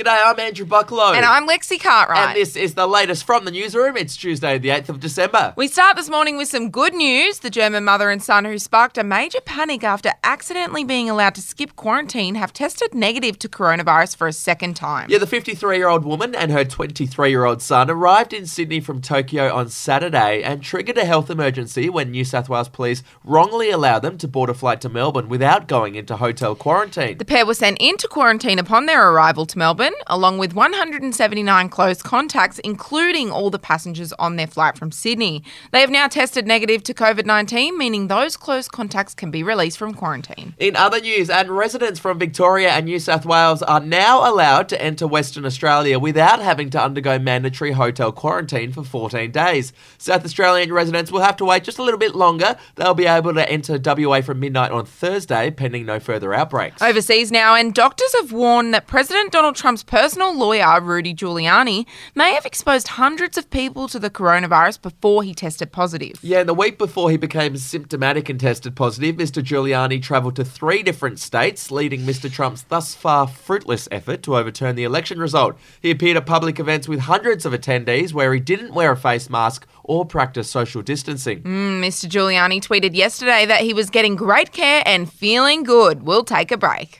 G'day, I'm Andrew Bucklow. And I'm Lexi Cartwright. And this is the latest from the newsroom. It's Tuesday, the 8th of December. We start this morning with some good news. The German mother and son who sparked a major panic after accidentally being allowed to skip quarantine have tested negative to coronavirus for a second time. Yeah, the 53 year old woman and her 23 year old son arrived in Sydney from Tokyo on Saturday and triggered a health emergency when New South Wales police wrongly allowed them to board a flight to Melbourne without going into hotel quarantine. The pair were sent into quarantine upon their arrival to Melbourne along with 179 close contacts, including all the passengers on their flight from Sydney. They have now tested negative to COVID 19, meaning those close contacts can be released from quarantine. In other news, and residents from Victoria and New South Wales are now allowed to enter Western Australia without having to undergo mandatory hotel quarantine for 14 days. South Australian residents will have to wait just a little bit longer. They'll be able to enter WA from midnight on Thursday, pending no further outbreaks. Overseas now, and doctors have warned that President Donald Trump's personal lawyer, Rudy Giuliani, may have exposed hundreds of people to the coronavirus before he tested positive. Yeah, and the week before he became symptomatic and tested positive, Mr. Giuliani travelled to three different states, leading Mr. Trump's thus far fruitless effort to overturn the election result. He appeared at public events with hundreds of attendees where he didn't wear a face mask or practice social distancing. Mm, Mr. Giuliani tweeted yesterday that he was getting great care and feeling good. We'll take a break.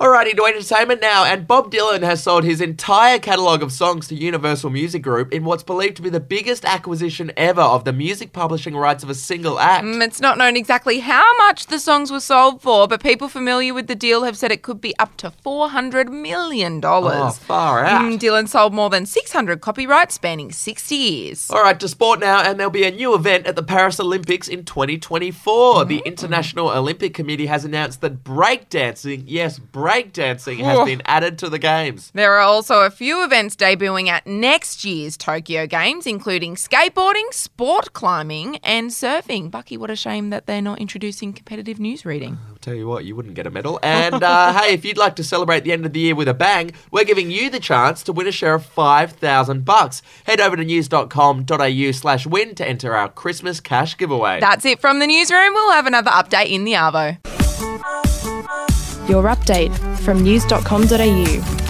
Alrighty, to entertainment now, and Bob Dylan has sold his entire catalogue of songs to Universal Music Group in what's believed to be the biggest acquisition ever of the music publishing rights of a single act. Mm, it's not known exactly how much the songs were sold for, but people familiar with the deal have said it could be up to $400 million. Oh, far out. Mm, Dylan sold more than 600 copyrights spanning 60 years. Alright, to sport now, and there'll be a new event at the Paris Olympics in 2024. The International Olympic Committee has announced that breakdancing, yes, breakdancing, has been added to the games. There are also a few events debuting at next year's Tokyo Games, including skateboarding, sport climbing, and surfing. Bucky, what a shame that they're not introducing competitive news reading. I'll tell you what, you wouldn't get a medal. And uh, hey, if you'd like to celebrate the end of the year with a bang, we're giving you the chance to win a share of 5,000 bucks. Head over to news.com.au slash win to enter our Christmas cash giveaway. That's it from the newsroom. We'll have another update in the Arvo. Your update from news.com.au.